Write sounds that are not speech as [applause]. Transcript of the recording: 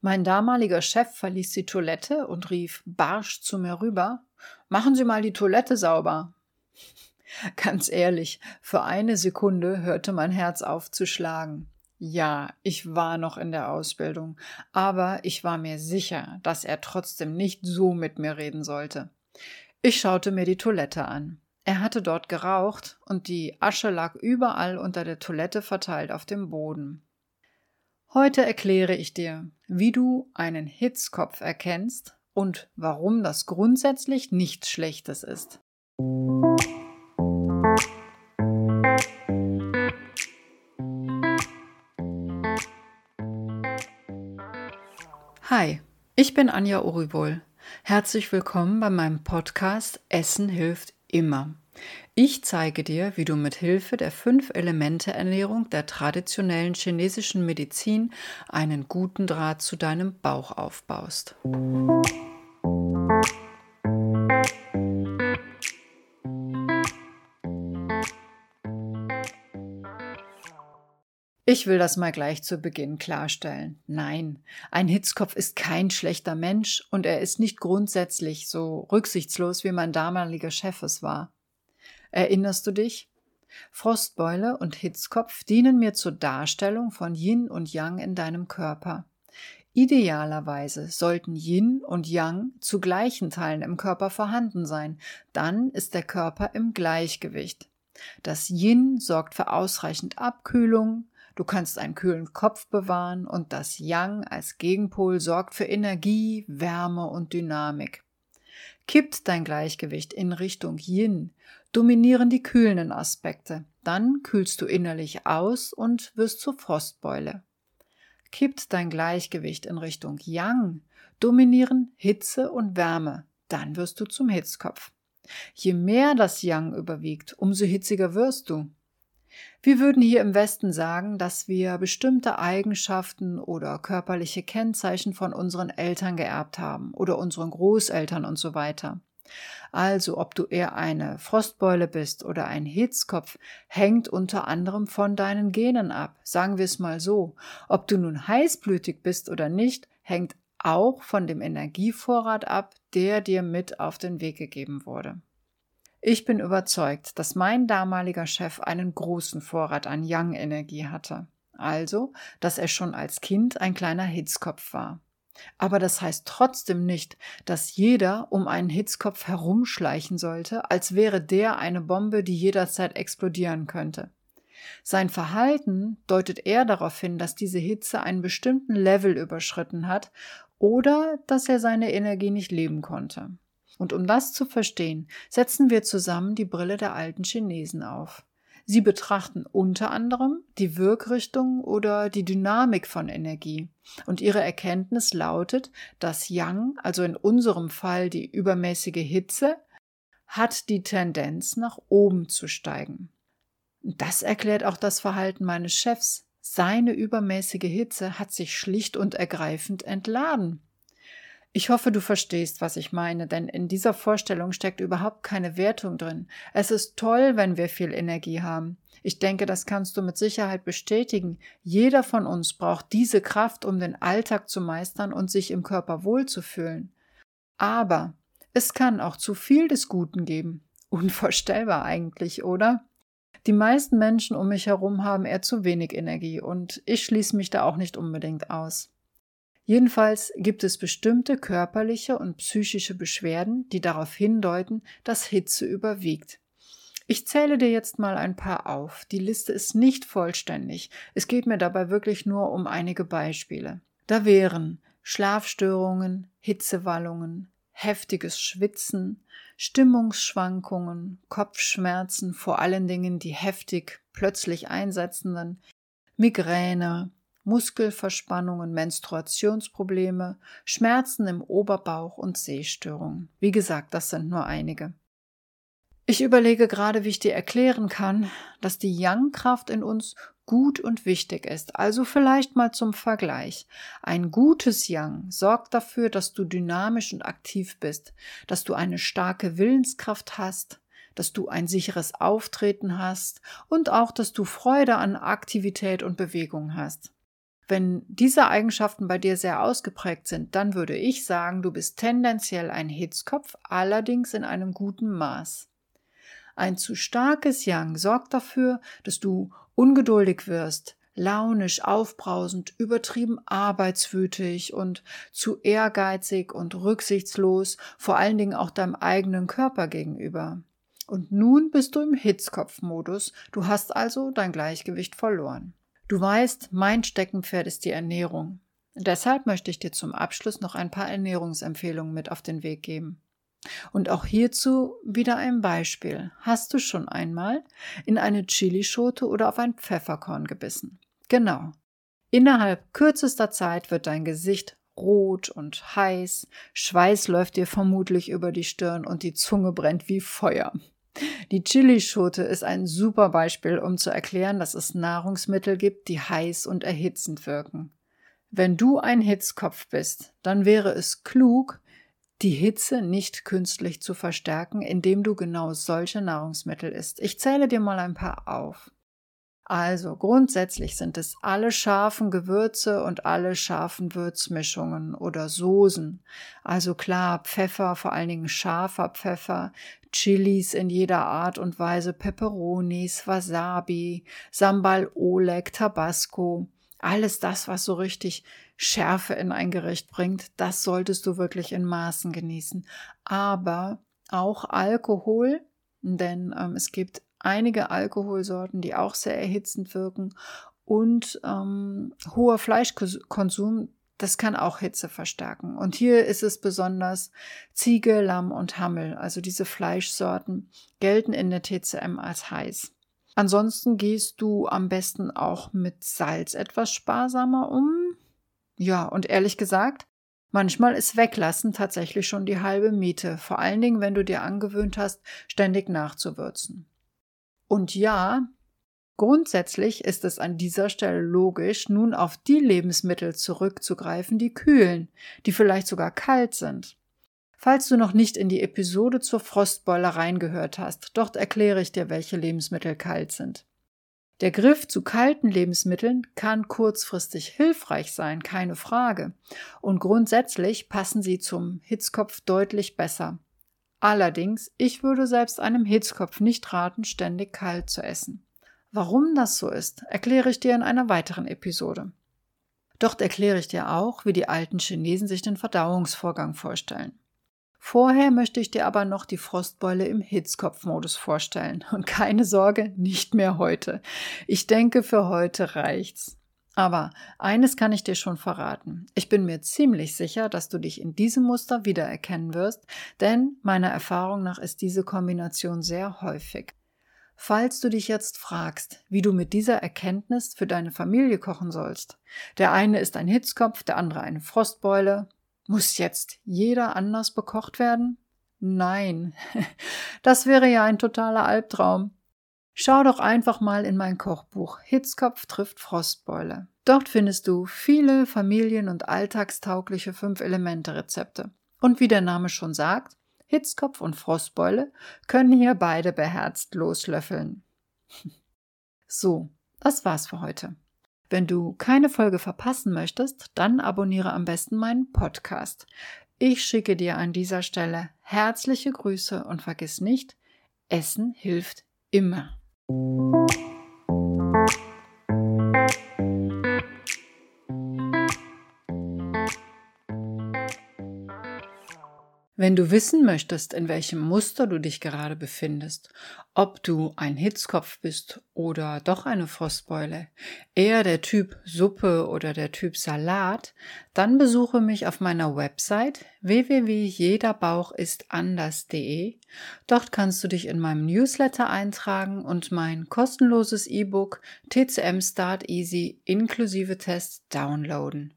Mein damaliger Chef verließ die Toilette und rief barsch zu mir rüber Machen Sie mal die Toilette sauber. [laughs] Ganz ehrlich, für eine Sekunde hörte mein Herz auf zu schlagen. Ja, ich war noch in der Ausbildung, aber ich war mir sicher, dass er trotzdem nicht so mit mir reden sollte. Ich schaute mir die Toilette an. Er hatte dort geraucht und die Asche lag überall unter der Toilette verteilt auf dem Boden. Heute erkläre ich dir, wie du einen Hitzkopf erkennst und warum das grundsätzlich nichts Schlechtes ist. Hi, ich bin Anja Uribol. Herzlich willkommen bei meinem Podcast Essen hilft immer. Ich zeige dir, wie du mit Hilfe der fünf Elemente Ernährung der traditionellen chinesischen Medizin einen guten Draht zu deinem Bauch aufbaust. Ich will das mal gleich zu Beginn klarstellen. Nein, ein Hitzkopf ist kein schlechter Mensch und er ist nicht grundsätzlich so rücksichtslos, wie mein damaliger Chef es war. Erinnerst du dich? Frostbeule und Hitzkopf dienen mir zur Darstellung von Yin und Yang in deinem Körper. Idealerweise sollten Yin und Yang zu gleichen Teilen im Körper vorhanden sein, dann ist der Körper im Gleichgewicht. Das Yin sorgt für ausreichend Abkühlung, Du kannst einen kühlen Kopf bewahren und das Yang als Gegenpol sorgt für Energie, Wärme und Dynamik. Kippt dein Gleichgewicht in Richtung Yin, dominieren die kühlenden Aspekte. Dann kühlst du innerlich aus und wirst zur Frostbeule. Kippt dein Gleichgewicht in Richtung Yang, dominieren Hitze und Wärme. Dann wirst du zum Hitzkopf. Je mehr das Yang überwiegt, umso hitziger wirst du. Wir würden hier im Westen sagen, dass wir bestimmte Eigenschaften oder körperliche Kennzeichen von unseren Eltern geerbt haben oder unseren Großeltern und so weiter. Also ob du eher eine Frostbeule bist oder ein Hitzkopf, hängt unter anderem von deinen Genen ab. Sagen wir es mal so. Ob du nun heißblütig bist oder nicht, hängt auch von dem Energievorrat ab, der dir mit auf den Weg gegeben wurde. Ich bin überzeugt, dass mein damaliger Chef einen großen Vorrat an Yang-Energie hatte. Also, dass er schon als Kind ein kleiner Hitzkopf war. Aber das heißt trotzdem nicht, dass jeder um einen Hitzkopf herumschleichen sollte, als wäre der eine Bombe, die jederzeit explodieren könnte. Sein Verhalten deutet eher darauf hin, dass diese Hitze einen bestimmten Level überschritten hat oder dass er seine Energie nicht leben konnte. Und um das zu verstehen, setzen wir zusammen die Brille der alten Chinesen auf. Sie betrachten unter anderem die Wirkrichtung oder die Dynamik von Energie. Und ihre Erkenntnis lautet, dass Yang, also in unserem Fall die übermäßige Hitze, hat die Tendenz nach oben zu steigen. Das erklärt auch das Verhalten meines Chefs. Seine übermäßige Hitze hat sich schlicht und ergreifend entladen. Ich hoffe, du verstehst, was ich meine, denn in dieser Vorstellung steckt überhaupt keine Wertung drin. Es ist toll, wenn wir viel Energie haben. Ich denke, das kannst du mit Sicherheit bestätigen. Jeder von uns braucht diese Kraft, um den Alltag zu meistern und sich im Körper wohlzufühlen. Aber es kann auch zu viel des Guten geben. [laughs] Unvorstellbar eigentlich, oder? Die meisten Menschen um mich herum haben eher zu wenig Energie und ich schließe mich da auch nicht unbedingt aus. Jedenfalls gibt es bestimmte körperliche und psychische Beschwerden, die darauf hindeuten, dass Hitze überwiegt. Ich zähle dir jetzt mal ein paar auf. Die Liste ist nicht vollständig. Es geht mir dabei wirklich nur um einige Beispiele. Da wären Schlafstörungen, Hitzewallungen, heftiges Schwitzen, Stimmungsschwankungen, Kopfschmerzen, vor allen Dingen die heftig plötzlich einsetzenden, Migräne, Muskelverspannungen, Menstruationsprobleme, Schmerzen im Oberbauch und Sehstörungen. Wie gesagt, das sind nur einige. Ich überlege gerade, wie ich dir erklären kann, dass die Yang-Kraft in uns gut und wichtig ist. Also vielleicht mal zum Vergleich. Ein gutes Yang sorgt dafür, dass du dynamisch und aktiv bist, dass du eine starke Willenskraft hast, dass du ein sicheres Auftreten hast und auch, dass du Freude an Aktivität und Bewegung hast. Wenn diese Eigenschaften bei dir sehr ausgeprägt sind, dann würde ich sagen, du bist tendenziell ein Hitzkopf, allerdings in einem guten Maß. Ein zu starkes Yang sorgt dafür, dass du ungeduldig wirst, launisch, aufbrausend, übertrieben arbeitswütig und zu ehrgeizig und rücksichtslos, vor allen Dingen auch deinem eigenen Körper gegenüber. Und nun bist du im Hitzkopfmodus, du hast also dein Gleichgewicht verloren. Du weißt, mein Steckenpferd ist die Ernährung. Deshalb möchte ich dir zum Abschluss noch ein paar Ernährungsempfehlungen mit auf den Weg geben. Und auch hierzu wieder ein Beispiel. Hast du schon einmal in eine Chilischote oder auf ein Pfefferkorn gebissen? Genau. Innerhalb kürzester Zeit wird dein Gesicht rot und heiß, Schweiß läuft dir vermutlich über die Stirn und die Zunge brennt wie Feuer. Die Chilischote ist ein super Beispiel, um zu erklären, dass es Nahrungsmittel gibt, die heiß und erhitzend wirken. Wenn du ein Hitzkopf bist, dann wäre es klug, die Hitze nicht künstlich zu verstärken, indem du genau solche Nahrungsmittel isst. Ich zähle dir mal ein paar auf. Also grundsätzlich sind es alle scharfen Gewürze und alle scharfen Würzmischungen oder Soßen. Also klar, Pfeffer, vor allen Dingen scharfer Pfeffer, Chilis in jeder Art und Weise, Peperonis, Wasabi, Sambal Oleg, Tabasco. Alles das, was so richtig Schärfe in ein Gericht bringt, das solltest du wirklich in Maßen genießen. Aber auch Alkohol, denn ähm, es gibt einige Alkoholsorten, die auch sehr erhitzend wirken und ähm, hoher Fleischkonsum, das kann auch Hitze verstärken. Und hier ist es besonders Ziege, Lamm und Hammel, also diese Fleischsorten, gelten in der TCM als heiß. Ansonsten gehst du am besten auch mit Salz etwas sparsamer um. Ja, und ehrlich gesagt, manchmal ist Weglassen tatsächlich schon die halbe Miete, vor allen Dingen, wenn du dir angewöhnt hast, ständig nachzuwürzen. Und ja, grundsätzlich ist es an dieser Stelle logisch, nun auf die Lebensmittel zurückzugreifen, die kühlen, die vielleicht sogar kalt sind. Falls du noch nicht in die Episode zur Frostbeule reingehört hast, dort erkläre ich dir, welche Lebensmittel kalt sind. Der Griff zu kalten Lebensmitteln kann kurzfristig hilfreich sein, keine Frage. Und grundsätzlich passen sie zum Hitzkopf deutlich besser. Allerdings, ich würde selbst einem Hitzkopf nicht raten, ständig kalt zu essen. Warum das so ist, erkläre ich dir in einer weiteren Episode. Dort erkläre ich dir auch, wie die alten Chinesen sich den Verdauungsvorgang vorstellen. Vorher möchte ich dir aber noch die Frostbeule im Hitzkopfmodus vorstellen. Und keine Sorge, nicht mehr heute. Ich denke, für heute reicht's. Aber eines kann ich dir schon verraten. Ich bin mir ziemlich sicher, dass du dich in diesem Muster wiedererkennen wirst, denn meiner Erfahrung nach ist diese Kombination sehr häufig. Falls du dich jetzt fragst, wie du mit dieser Erkenntnis für deine Familie kochen sollst, der eine ist ein Hitzkopf, der andere eine Frostbeule, muss jetzt jeder anders bekocht werden? Nein, [laughs] das wäre ja ein totaler Albtraum. Schau doch einfach mal in mein Kochbuch Hitzkopf trifft Frostbeule. Dort findest du viele familien- und alltagstaugliche Fünf-Elemente-Rezepte. Und wie der Name schon sagt, Hitzkopf und Frostbeule können hier beide beherzt loslöffeln. [laughs] So, das war's für heute. Wenn du keine Folge verpassen möchtest, dann abonniere am besten meinen Podcast. Ich schicke dir an dieser Stelle herzliche Grüße und vergiss nicht, Essen hilft immer. Música Wenn du wissen möchtest, in welchem Muster du dich gerade befindest, ob du ein Hitzkopf bist oder doch eine Frostbeule, eher der Typ Suppe oder der Typ Salat, dann besuche mich auf meiner Website www.jederbauchistanders.de. Dort kannst du dich in meinem Newsletter eintragen und mein kostenloses E-Book TCM Start Easy inklusive Test downloaden.